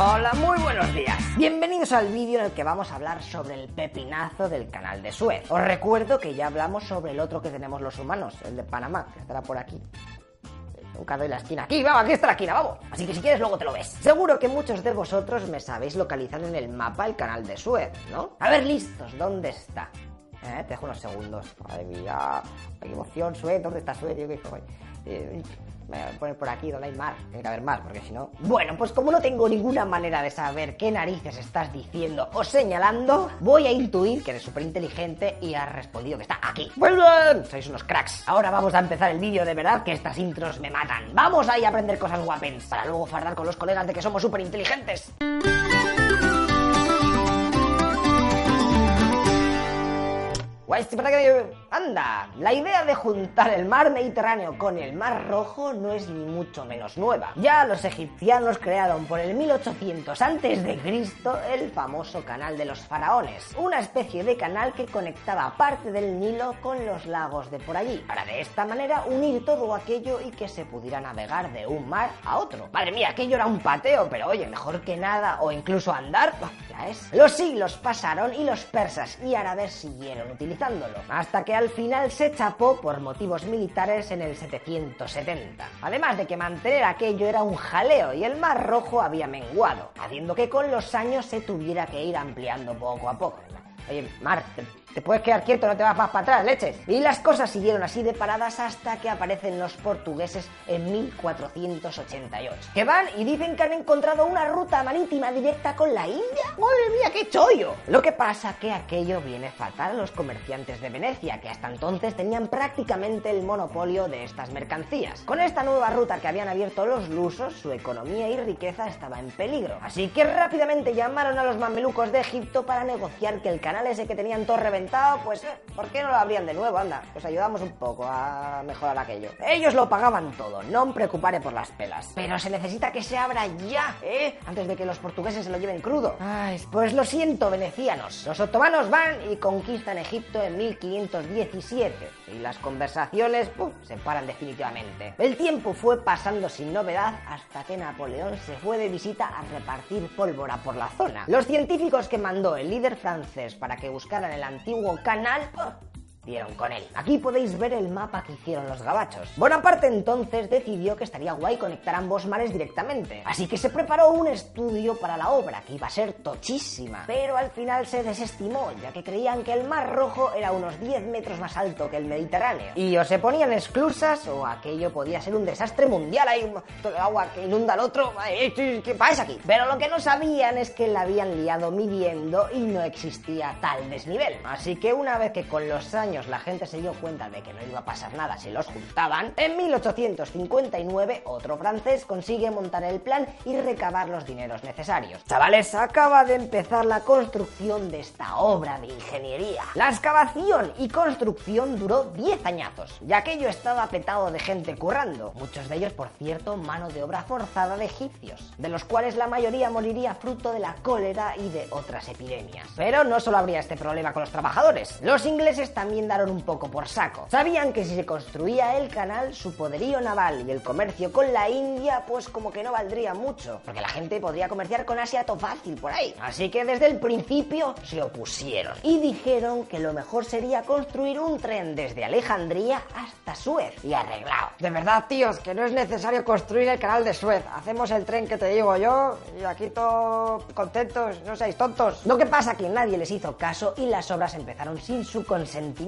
Hola, muy buenos días. Bienvenidos al vídeo en el que vamos a hablar sobre el pepinazo del canal de Suez. Os recuerdo que ya hablamos sobre el otro que tenemos los humanos, el de Panamá, que estará por aquí. Nunca doy la esquina. Aquí, vamos, aquí está la esquina, vamos. Así que si quieres luego te lo ves. Seguro que muchos de vosotros me sabéis localizar en el mapa el canal de Suez, ¿no? A ver, listos, ¿dónde está? Eh, te dejo unos segundos. Madre mía, qué emoción, Suez, ¿dónde está. Eh, me voy a poner por aquí donde hay mar. Tiene que haber mar, porque si no. Bueno, pues como no tengo ninguna manera de saber qué narices estás diciendo o señalando, voy a intuir que eres súper inteligente y has respondido que está aquí. Bien, sois unos cracks. Ahora vamos a empezar el vídeo de verdad, que estas intros me matan. Vamos ahí a aprender cosas guapens para luego fardar con los colegas de que somos súper inteligentes. Anda, la idea de juntar el mar Mediterráneo con el mar Rojo no es ni mucho menos nueva. Ya los egipcianos crearon por el 1800 a.C. el famoso canal de los faraones, una especie de canal que conectaba parte del Nilo con los lagos de por allí, para de esta manera unir todo aquello y que se pudiera navegar de un mar a otro. Madre mía, aquello era un pateo, pero oye, mejor que nada, o incluso andar, ya es. Los siglos pasaron y los persas y árabes siguieron hasta que al final se chapó por motivos militares en el 770. Además de que mantener aquello era un jaleo y el Mar Rojo había menguado, haciendo que con los años se tuviera que ir ampliando poco a poco. Oye, te puedes quedar quieto, no te vas más para atrás, leches. Y las cosas siguieron así de paradas hasta que aparecen los portugueses en 1488. Que van y dicen que han encontrado una ruta marítima directa con la India. ¡Madre mía, qué chollo! Lo que pasa que aquello viene fatal a los comerciantes de Venecia, que hasta entonces tenían prácticamente el monopolio de estas mercancías. Con esta nueva ruta que habían abierto los lusos, su economía y riqueza estaba en peligro. Así que rápidamente llamaron a los mamelucos de Egipto para negociar que el canal ese que tenían pues eh, ¿por qué no lo abrían de nuevo? Anda, pues ayudamos un poco a mejorar aquello. Ellos lo pagaban todo, no me preocupare por las pelas. Pero se necesita que se abra ya, ¿eh? Antes de que los portugueses se lo lleven crudo. Ay, pues lo siento, venecianos. Los otomanos van y conquistan Egipto en 1517. Y las conversaciones, ¡pum!, se paran definitivamente. El tiempo fue pasando sin novedad hasta que Napoleón se fue de visita a repartir pólvora por la zona. Los científicos que mandó el líder francés para que buscaran el antiguo canal con él. Aquí podéis ver el mapa que hicieron los gabachos. Bonaparte entonces decidió que estaría guay conectar ambos mares directamente, así que se preparó un estudio para la obra que iba a ser tochísima, pero al final se desestimó, ya que creían que el Mar Rojo era unos 10 metros más alto que el Mediterráneo. Y o se ponían exclusas o aquello podía ser un desastre mundial, hay todo el agua que inunda al otro, ¿qué pasa aquí? Pero lo que no sabían es que la habían liado midiendo y no existía tal desnivel. Así que una vez que con los años la gente se dio cuenta de que no iba a pasar nada si los juntaban, en 1859 otro francés consigue montar el plan y recabar los dineros necesarios. Chavales, acaba de empezar la construcción de esta obra de ingeniería. La excavación y construcción duró 10 añazos, ya que aquello estaba petado de gente currando, muchos de ellos, por cierto, mano de obra forzada de egipcios, de los cuales la mayoría moriría fruto de la cólera y de otras epidemias. Pero no solo habría este problema con los trabajadores, los ingleses también daron un poco por saco. Sabían que si se construía el canal, su poderío naval y el comercio con la India, pues como que no valdría mucho, porque la gente podría comerciar con Asia todo fácil por ahí. Así que desde el principio se opusieron y dijeron que lo mejor sería construir un tren desde Alejandría hasta Suez y arreglado. De verdad, tíos, que no es necesario construir el canal de Suez. Hacemos el tren que te digo yo y aquí todos contentos, no seáis tontos. Lo que pasa que nadie les hizo caso y las obras empezaron sin su consentimiento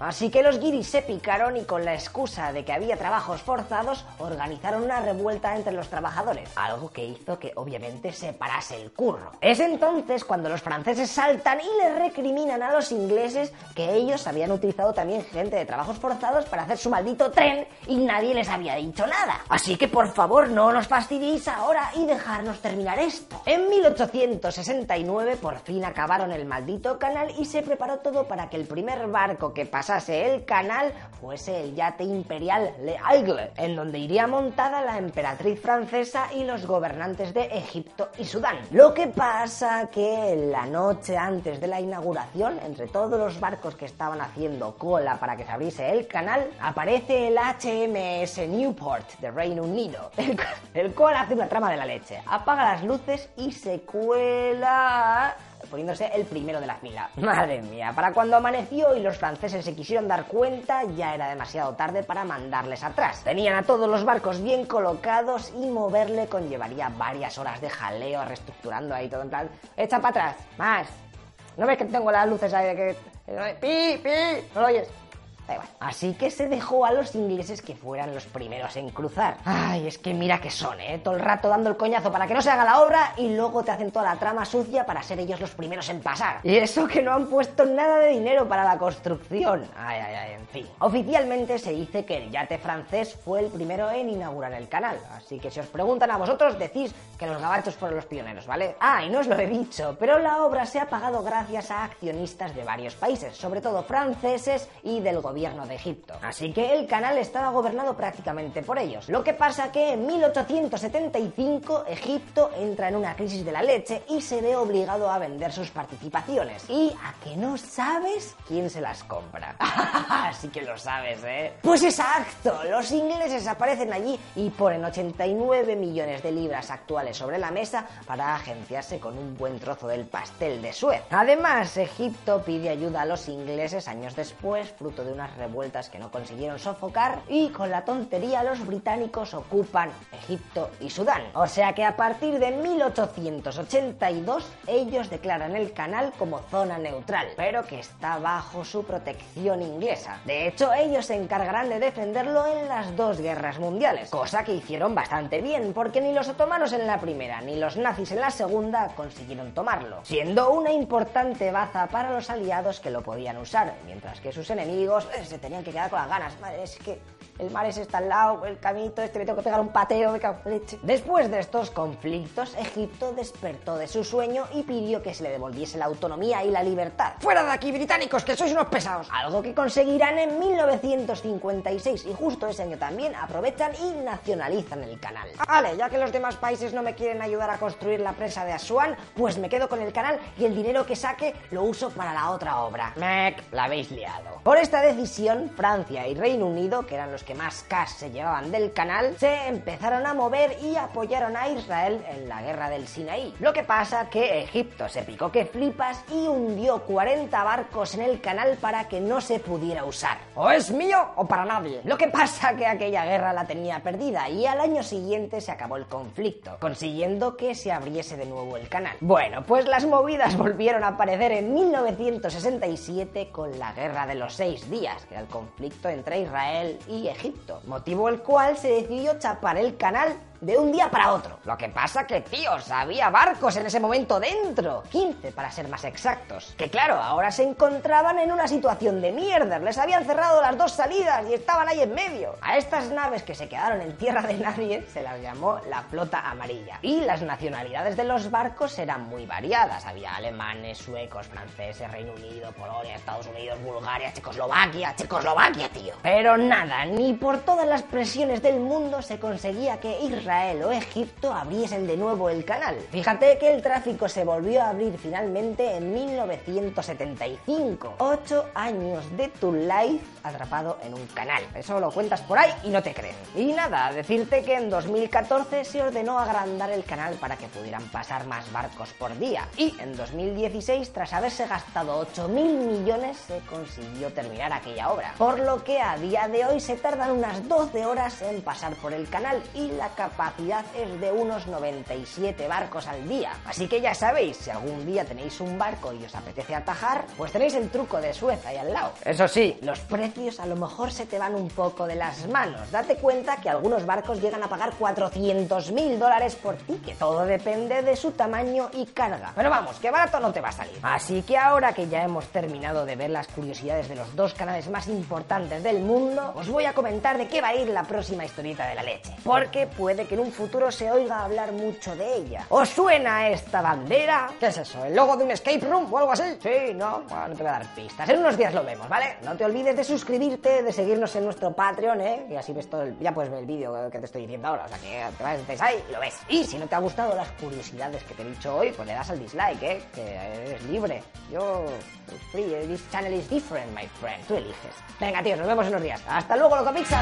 Así que los guiris se picaron y con la excusa de que había trabajos forzados, organizaron una revuelta entre los trabajadores, algo que hizo que obviamente se parase el curro. Es entonces cuando los franceses saltan y le recriminan a los ingleses que ellos habían utilizado también gente de trabajos forzados para hacer su maldito tren y nadie les había dicho nada. Así que por favor no nos fastidiéis ahora y dejarnos terminar esto. En 1869 por fin acabaron el maldito canal y se preparó todo para que el primer barco que pasase el canal fuese el yate imperial Le Aigle, en donde iría montada la emperatriz francesa y los gobernantes de Egipto y Sudán. Lo que pasa que la noche antes de la inauguración, entre todos los barcos que estaban haciendo cola para que se abriese el canal, aparece el HMS Newport de Reino Unido, el, el cual hace una trama de la leche, apaga las luces y se cuela poniéndose el primero de la fila. Madre mía, para cuando amaneció y los franceses se quisieron dar cuenta, ya era demasiado tarde para mandarles atrás. Tenían a todos los barcos bien colocados y moverle conllevaría varias horas de jaleo, reestructurando ahí todo en plan, echa para atrás, más. ¿No ves que tengo las luces ahí de que... ¡Pi, pi! ¿No lo oyes? Así que se dejó a los ingleses que fueran los primeros en cruzar. Ay, es que mira que son, ¿eh? Todo el rato dando el coñazo para que no se haga la obra y luego te hacen toda la trama sucia para ser ellos los primeros en pasar. Y eso que no han puesto nada de dinero para la construcción. Ay, ay, ay, en fin. Oficialmente se dice que el yate francés fue el primero en inaugurar el canal. Así que si os preguntan a vosotros, decís que los gabachos fueron los pioneros, ¿vale? Ah, y no os lo he dicho, pero la obra se ha pagado gracias a accionistas de varios países, sobre todo franceses y del gobierno de Egipto. Así que el canal estaba gobernado prácticamente por ellos. Lo que pasa que en 1875 Egipto entra en una crisis de la leche y se ve obligado a vender sus participaciones. Y a que no sabes quién se las compra. Así que lo sabes, ¿eh? Pues exacto, los ingleses aparecen allí y ponen 89 millones de libras actuales sobre la mesa para agenciarse con un buen trozo del pastel de Suez. Además, Egipto pide ayuda a los ingleses años después, fruto de una revueltas que no consiguieron sofocar y con la tontería los británicos ocupan Egipto y Sudán. O sea que a partir de 1882 ellos declaran el canal como zona neutral, pero que está bajo su protección inglesa. De hecho, ellos se encargarán de defenderlo en las dos guerras mundiales, cosa que hicieron bastante bien, porque ni los otomanos en la primera ni los nazis en la segunda consiguieron tomarlo, siendo una importante baza para los aliados que lo podían usar, mientras que sus enemigos se tenían que quedar con las ganas. Madre, es que el mar es está al lado, el caminito este le tengo que pegar un pateo, me cago leche. Después de estos conflictos, Egipto despertó de su sueño y pidió que se le devolviese la autonomía y la libertad. ¡Fuera de aquí, británicos, que sois unos pesados! Algo que conseguirán en 1956 y justo ese año también aprovechan y nacionalizan el canal. Vale, ya que los demás países no me quieren ayudar a construir la presa de Asuán, pues me quedo con el canal y el dinero que saque lo uso para la otra obra. Mec, la habéis liado. Por esta decisión, Francia y Reino Unido, que eran los que más cash se llevaban del canal, se empezaron a mover y apoyaron a Israel en la guerra del Sinaí. Lo que pasa que Egipto se picó que flipas y hundió 40 barcos en el canal para que no se pudiera usar. O es mío o para nadie. Lo que pasa que aquella guerra la tenía perdida y al año siguiente se acabó el conflicto, consiguiendo que se abriese de nuevo el canal. Bueno, pues las movidas volvieron a aparecer en 1967 con la guerra de los seis días, que era el conflicto entre Israel y Egipto, motivo el cual se decidió chapar el canal de un día para otro. Lo que pasa que, tíos, había barcos en ese momento dentro. 15 para ser más exactos. Que claro, ahora se encontraban en una situación de mierda. Les habían cerrado las dos salidas y estaban ahí en medio. A estas naves que se quedaron en tierra de nadie se las llamó la flota amarilla. Y las nacionalidades de los barcos eran muy variadas. Había alemanes, suecos, franceses, Reino Unido, Polonia, Estados Unidos, Bulgaria, Checoslovaquia, Checoslovaquia, tío. Pero nada, ni por todas las presiones del mundo se conseguía que Israel o Egipto abriesen de nuevo el canal. Fíjate que el tráfico se volvió a abrir finalmente en 1975. Ocho años de tu life atrapado en un canal. Eso lo cuentas por ahí y no te creen. Y nada, decirte que en 2014 se ordenó agrandar el canal para que pudieran pasar más barcos por día. Y en 2016, tras haberse gastado 8.000 millones, se consiguió terminar aquella obra. Por lo que a día de hoy se tardan unas 12 horas en pasar por el canal y la capacidad capacidad es de unos 97 barcos al día. Así que ya sabéis, si algún día tenéis un barco y os apetece atajar, pues tenéis el truco de Suez ahí al lado. Eso sí, los precios a lo mejor se te van un poco de las manos. Date cuenta que algunos barcos llegan a pagar 400 mil dólares por ticket. Todo depende de su tamaño y carga. Pero vamos, que barato no te va a salir. Así que ahora que ya hemos terminado de ver las curiosidades de los dos canales más importantes del mundo, os voy a comentar de qué va a ir la próxima historieta de la leche. Porque puede que en un futuro se oiga hablar mucho de ella. ¿Os suena esta bandera? ¿Qué es eso? ¿El logo de un escape room o algo así? Sí, no, bueno, no te voy a dar pistas. En unos días lo vemos, ¿vale? No te olvides de suscribirte, de seguirnos en nuestro Patreon, ¿eh? Y así ves todo el... Ya puedes ver el vídeo que te estoy diciendo ahora. O sea que te vas ahí y lo ves. Y si no te ha gustado las curiosidades que te he dicho hoy, pues le das al dislike, ¿eh? Que eres libre. Yo... Free. This channel is different, my friend. Tú eliges. Venga, tíos, nos vemos en unos días. Hasta luego, loco pizza.